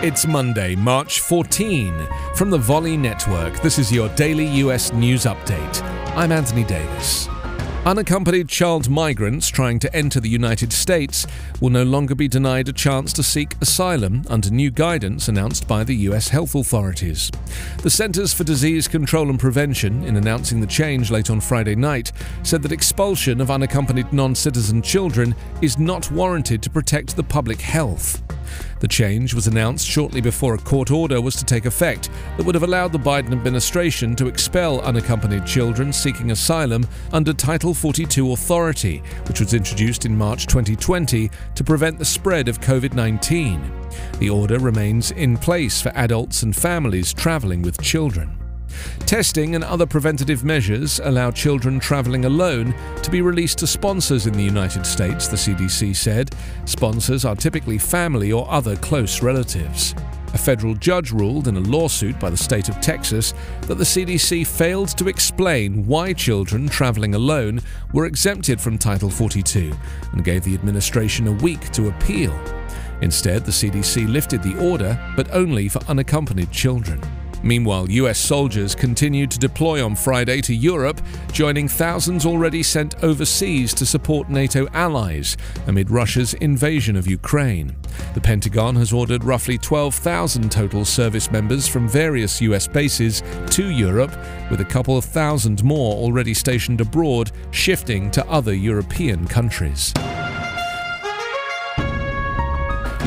It's Monday, March 14. From the Volley Network, this is your daily US news update. I'm Anthony Davis. Unaccompanied child migrants trying to enter the United States will no longer be denied a chance to seek asylum under new guidance announced by the US health authorities. The Centers for Disease Control and Prevention, in announcing the change late on Friday night, said that expulsion of unaccompanied non citizen children is not warranted to protect the public health. The change was announced shortly before a court order was to take effect that would have allowed the Biden administration to expel unaccompanied children seeking asylum under Title 42 authority, which was introduced in March 2020 to prevent the spread of COVID 19. The order remains in place for adults and families traveling with children. Testing and other preventative measures allow children traveling alone to be released to sponsors in the United States, the CDC said. Sponsors are typically family or other close relatives. A federal judge ruled in a lawsuit by the state of Texas that the CDC failed to explain why children traveling alone were exempted from Title 42 and gave the administration a week to appeal. Instead, the CDC lifted the order, but only for unaccompanied children. Meanwhile, US soldiers continued to deploy on Friday to Europe, joining thousands already sent overseas to support NATO allies amid Russia's invasion of Ukraine. The Pentagon has ordered roughly 12,000 total service members from various US bases to Europe, with a couple of thousand more already stationed abroad, shifting to other European countries.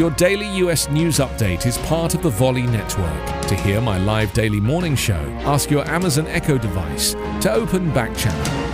Your daily US news update is part of the Volley Network. To hear my live daily morning show, ask your Amazon Echo device to open Back Channel.